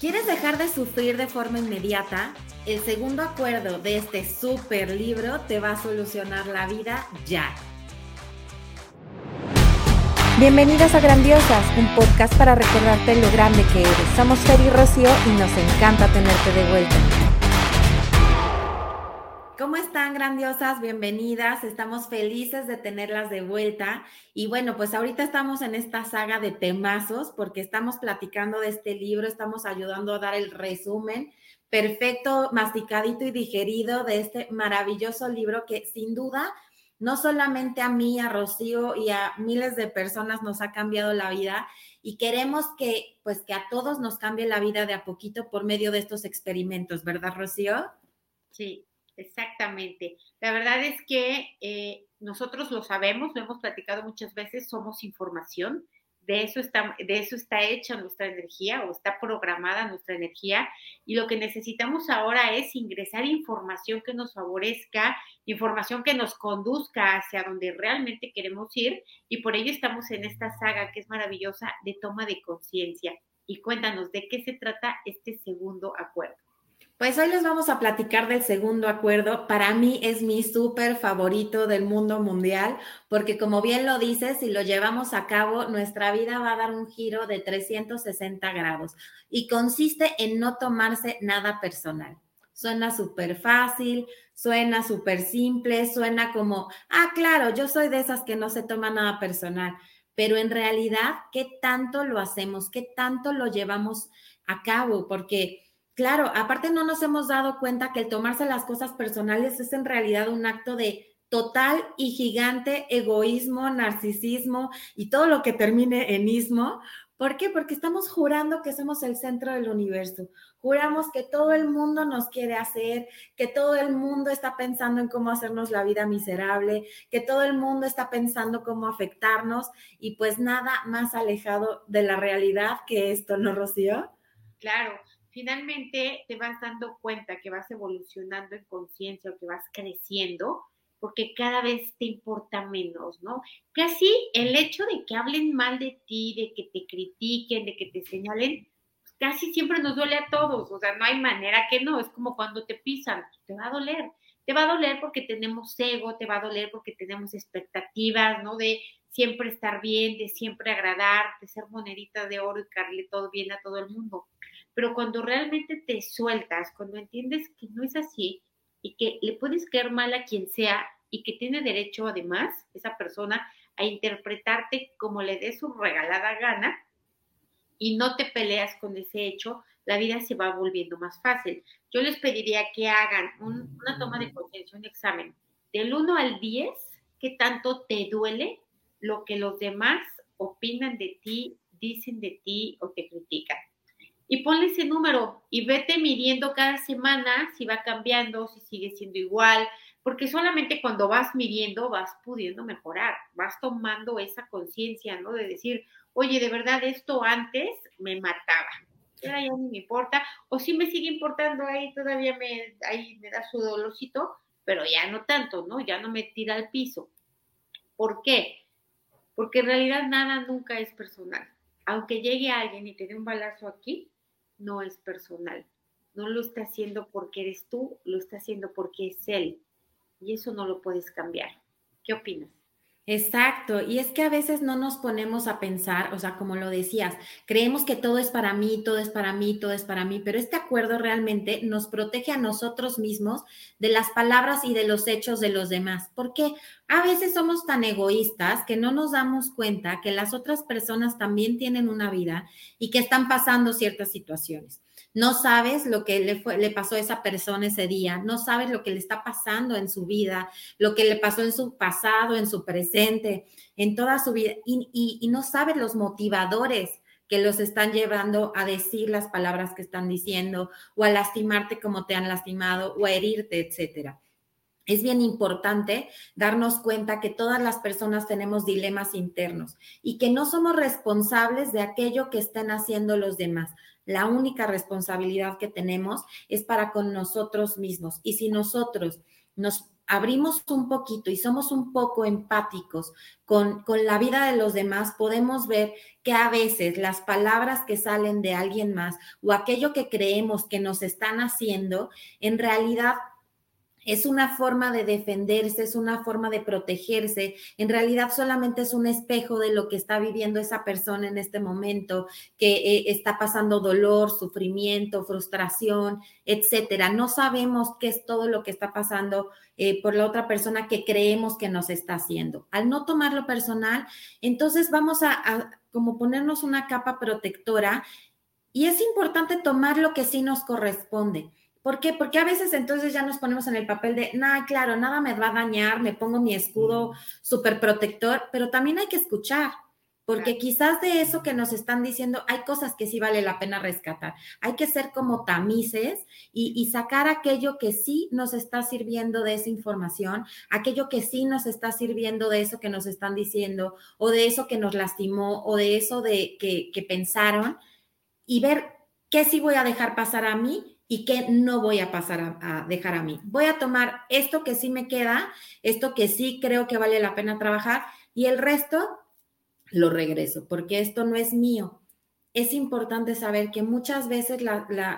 ¿Quieres dejar de sufrir de forma inmediata? El segundo acuerdo de este super libro te va a solucionar la vida ya. Bienvenidas a Grandiosas, un podcast para recordarte lo grande que eres. Somos Fer y Rocío y nos encanta tenerte de vuelta. ¿Cómo están, grandiosas? Bienvenidas. Estamos felices de tenerlas de vuelta. Y bueno, pues ahorita estamos en esta saga de temazos porque estamos platicando de este libro, estamos ayudando a dar el resumen perfecto, masticadito y digerido de este maravilloso libro que sin duda no solamente a mí, a Rocío y a miles de personas nos ha cambiado la vida y queremos que pues que a todos nos cambie la vida de a poquito por medio de estos experimentos, ¿verdad, Rocío? Sí, Exactamente. La verdad es que eh, nosotros lo sabemos, lo hemos platicado muchas veces, somos información, de eso, está, de eso está hecha nuestra energía o está programada nuestra energía y lo que necesitamos ahora es ingresar información que nos favorezca, información que nos conduzca hacia donde realmente queremos ir y por ello estamos en esta saga que es maravillosa de toma de conciencia. Y cuéntanos, ¿de qué se trata este segundo acuerdo? Pues hoy les vamos a platicar del segundo acuerdo. Para mí es mi súper favorito del mundo mundial, porque como bien lo dices, si lo llevamos a cabo, nuestra vida va a dar un giro de 360 grados y consiste en no tomarse nada personal. Suena súper fácil, suena súper simple, suena como, ah, claro, yo soy de esas que no se toma nada personal, pero en realidad, ¿qué tanto lo hacemos? ¿Qué tanto lo llevamos a cabo? Porque Claro, aparte no nos hemos dado cuenta que el tomarse las cosas personales es en realidad un acto de total y gigante egoísmo, narcisismo y todo lo que termine en ismo. ¿Por qué? Porque estamos jurando que somos el centro del universo. Juramos que todo el mundo nos quiere hacer, que todo el mundo está pensando en cómo hacernos la vida miserable, que todo el mundo está pensando cómo afectarnos y pues nada más alejado de la realidad que esto, ¿no, Rocío? Claro, finalmente te vas dando cuenta que vas evolucionando en conciencia o que vas creciendo, porque cada vez te importa menos, ¿no? Casi el hecho de que hablen mal de ti, de que te critiquen, de que te señalen, casi siempre nos duele a todos, o sea, no hay manera que no, es como cuando te pisan, te va a doler. Te va a doler porque tenemos ego, te va a doler porque tenemos expectativas, ¿no? De siempre estar bien, de siempre agradar, de ser monedita de oro y carle todo bien a todo el mundo. Pero cuando realmente te sueltas, cuando entiendes que no es así y que le puedes caer mal a quien sea y que tiene derecho además esa persona a interpretarte como le dé su regalada gana y no te peleas con ese hecho, la vida se va volviendo más fácil. Yo les pediría que hagan una toma de conciencia, un examen. Del 1 al 10, ¿qué tanto te duele lo que los demás opinan de ti, dicen de ti o te critican? Y ponle ese número y vete midiendo cada semana si va cambiando, si sigue siendo igual, porque solamente cuando vas midiendo vas pudiendo mejorar, vas tomando esa conciencia, ¿no? De decir, oye, de verdad esto antes me mataba, ahora ya ni me importa, o si me sigue importando ahí, todavía me, ahí me da su dolorcito, pero ya no tanto, ¿no? Ya no me tira al piso. ¿Por qué? Porque en realidad nada nunca es personal. Aunque llegue alguien y te dé un balazo aquí, no es personal. No lo está haciendo porque eres tú, lo está haciendo porque es él. Y eso no lo puedes cambiar. ¿Qué opinas? Exacto, y es que a veces no nos ponemos a pensar, o sea, como lo decías, creemos que todo es para mí, todo es para mí, todo es para mí, pero este acuerdo realmente nos protege a nosotros mismos de las palabras y de los hechos de los demás, porque a veces somos tan egoístas que no nos damos cuenta que las otras personas también tienen una vida y que están pasando ciertas situaciones no sabes lo que le, le pasó a esa persona ese día, no sabes lo que le está pasando en su vida, lo que le pasó en su pasado, en su presente, en toda su vida, y, y no sabes los motivadores que los están llevando a decir las palabras que están diciendo o a lastimarte como te han lastimado o a herirte, etcétera. Es bien importante darnos cuenta que todas las personas tenemos dilemas internos y que no somos responsables de aquello que estén haciendo los demás. La única responsabilidad que tenemos es para con nosotros mismos. Y si nosotros nos abrimos un poquito y somos un poco empáticos con, con, la vida de los demás, podemos ver que a veces las palabras que salen de alguien más o aquello que creemos que nos están haciendo, en realidad es una forma de defenderse, es una forma de protegerse. En realidad solamente es un espejo de lo que está viviendo esa persona en este momento, que eh, está pasando dolor, sufrimiento, frustración, etcétera. No sabemos qué es todo lo que está pasando eh, por la otra persona que creemos que nos está haciendo. Al no tomarlo personal, entonces vamos a, a como ponernos una capa protectora y es importante tomar lo que sí nos corresponde. ¿Por qué? Porque a veces entonces ya nos ponemos en el papel de, nada, claro, nada me va a dañar, me pongo mi escudo súper protector, pero también hay que escuchar, porque quizás de eso que nos están diciendo hay cosas que sí vale la pena rescatar. Hay que ser como tamices y, y, sacar aquello que sí nos está sirviendo de esa información, aquello que sí nos está sirviendo de eso que nos están diciendo, o de eso que nos lastimó, o de eso de que, que pensaron, y ver qué sí voy a dejar pasar a mí y qué no voy a pasar a, dejar a mí. Voy a tomar esto que sí me queda, esto que sí creo que vale la pena trabajar y el resto lo regreso, porque esto no es mío. Es importante saber que muchas veces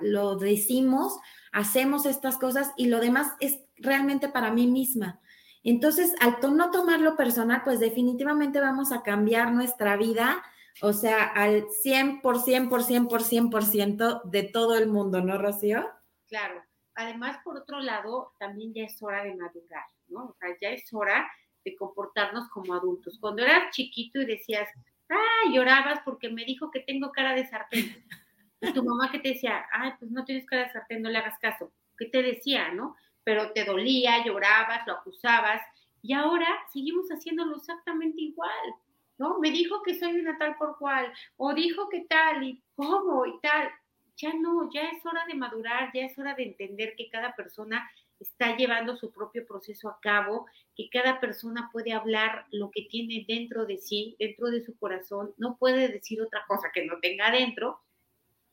lo decimos, hacemos estas cosas y lo demás es realmente para mí misma. Entonces, al no tomarlo personal, pues definitivamente vamos a cambiar nuestra vida o sea, al 100%, por 100, por 100, por 100% de todo el mundo, ¿no, Rocío? Claro. Además, por otro lado, también ya es hora de madurar, ¿no? O sea, ya es hora de comportarnos como adultos. Cuando eras chiquito y decías, ah, llorabas porque me dijo que tengo cara de sartén. Y tu mamá que te decía, ay, pues no tienes cara de sartén, no le hagas caso. ¿Qué te decía, no? Pero te dolía, llorabas, lo acusabas. Y ahora seguimos haciéndolo exactamente igual. ¿No? Me dijo que soy una tal por cual, o dijo que tal y cómo y tal. Ya no, ya es hora de madurar, ya es hora de entender que cada persona está llevando su propio proceso a cabo, que cada persona puede hablar lo que tiene dentro de sí, dentro de su corazón, no puede decir otra cosa que no tenga dentro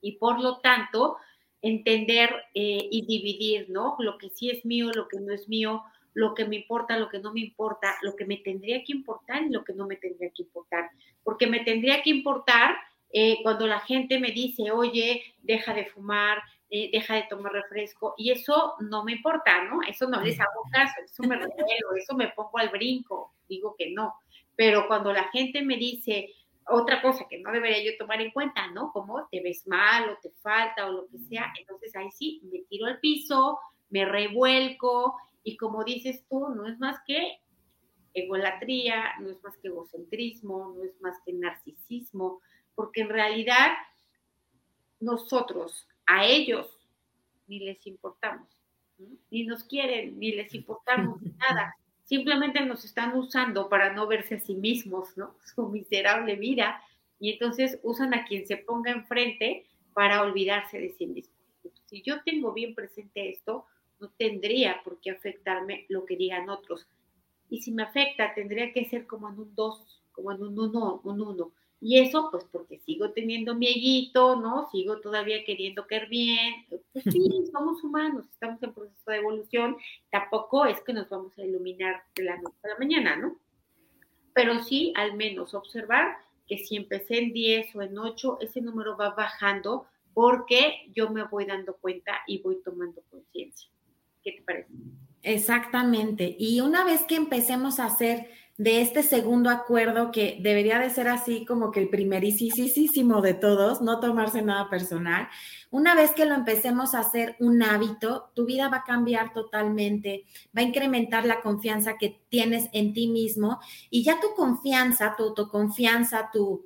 y por lo tanto entender eh, y dividir, ¿no? Lo que sí es mío, lo que no es mío, lo que me importa, lo que no me importa, lo que me tendría que importar y lo que no me tendría que importar. Porque me tendría que importar eh, cuando la gente me dice, oye, deja de fumar, eh, deja de tomar refresco, y eso no me importa, ¿no? Eso no les hago caso, eso me revelo, eso me pongo al brinco, digo que no. Pero cuando la gente me dice otra cosa que no debería yo tomar en cuenta, ¿no? Como te ves mal o te falta o lo que sea, entonces ahí sí, me tiro al piso, me revuelco y como dices tú, no es más que egolatría, no es más que egocentrismo, no es más que narcisismo, porque en realidad nosotros a ellos ni les importamos, ni nos quieren, ni les importamos nada. Simplemente nos están usando para no verse a sí mismos, ¿no? Su miserable vida. Y entonces usan a quien se ponga enfrente para olvidarse de sí mismo. Si yo tengo bien presente esto, no tendría por qué afectarme lo que digan otros. Y si me afecta, tendría que ser como en un 2, como en un 1, un 1. Y eso, pues porque sigo teniendo mi eguito, ¿no? Sigo todavía queriendo caer bien. Pues sí, somos humanos, estamos en proceso de evolución. Tampoco es que nos vamos a iluminar de la noche a la mañana, ¿no? Pero sí, al menos observar que si empecé en 10 o en 8, ese número va bajando porque yo me voy dando cuenta y voy tomando conciencia. Exactamente. Y una vez que empecemos a hacer de este segundo acuerdo, que debería de ser así como que el primerísimo de todos, no tomarse nada personal, una vez que lo empecemos a hacer un hábito, tu vida va a cambiar totalmente, va a incrementar la confianza que tienes en ti mismo y ya tu confianza, tu autoconfianza, tu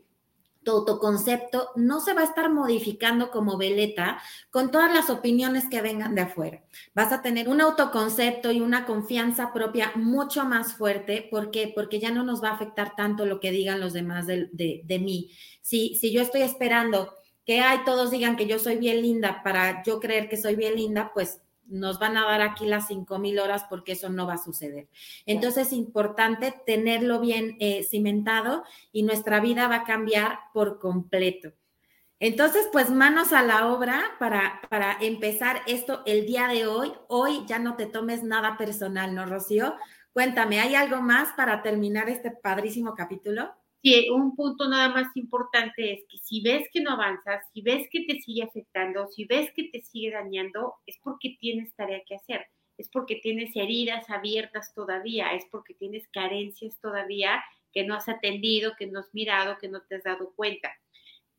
tu autoconcepto no se va a estar modificando como veleta con todas las opiniones que vengan de afuera. Vas a tener un autoconcepto y una confianza propia mucho más fuerte. ¿Por qué? Porque ya no nos va a afectar tanto lo que digan los demás de, de, mí. Si, si yo estoy esperando que ay, todos digan que yo soy bien linda para yo creer que soy bien linda, pues nos van a dar aquí las cinco mil horas porque eso no va a suceder. Entonces es importante tenerlo bien eh, cimentado y nuestra vida va a cambiar por completo. Entonces, pues manos a la obra para, para empezar esto el día de hoy. Hoy ya no te tomes nada personal, ¿no, Rocío? Cuéntame, ¿hay algo más para terminar este padrísimo capítulo? Un punto nada más importante es que si ves que no avanzas, si ves que te sigue afectando, si ves que te sigue dañando, es porque tienes tarea que hacer, es porque tienes heridas abiertas todavía, es porque tienes carencias todavía que no has atendido, que no has mirado, que no te has dado cuenta.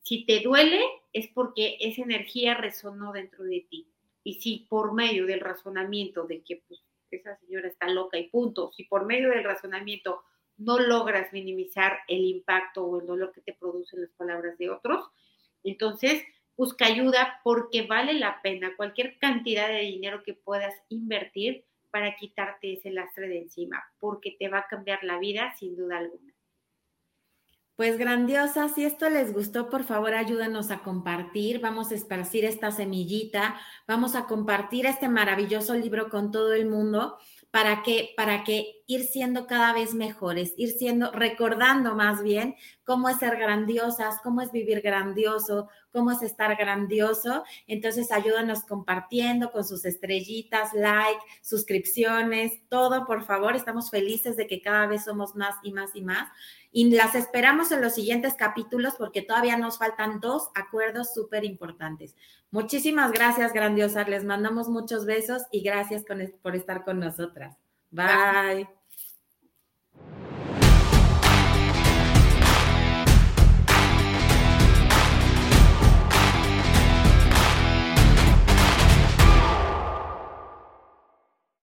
Si te duele, es porque esa energía resonó dentro de ti. Y si por medio del razonamiento de que pues, esa señora está loca y punto, si por medio del razonamiento no logras minimizar el impacto o el dolor que te producen las palabras de otros, entonces busca ayuda porque vale la pena cualquier cantidad de dinero que puedas invertir para quitarte ese lastre de encima, porque te va a cambiar la vida sin duda alguna. Pues grandiosa, si esto les gustó, por favor ayúdanos a compartir, vamos a esparcir esta semillita, vamos a compartir este maravilloso libro con todo el mundo para que, para que ir siendo cada vez mejores, ir siendo, recordando más bien cómo es ser grandiosas, cómo es vivir grandioso, cómo es estar grandioso. Entonces, ayúdanos compartiendo con sus estrellitas, like, suscripciones, todo, por favor. Estamos felices de que cada vez somos más y más y más. Y las esperamos en los siguientes capítulos porque todavía nos faltan dos acuerdos súper importantes. Muchísimas gracias, grandiosas. Les mandamos muchos besos y gracias por estar con nosotras. Bye.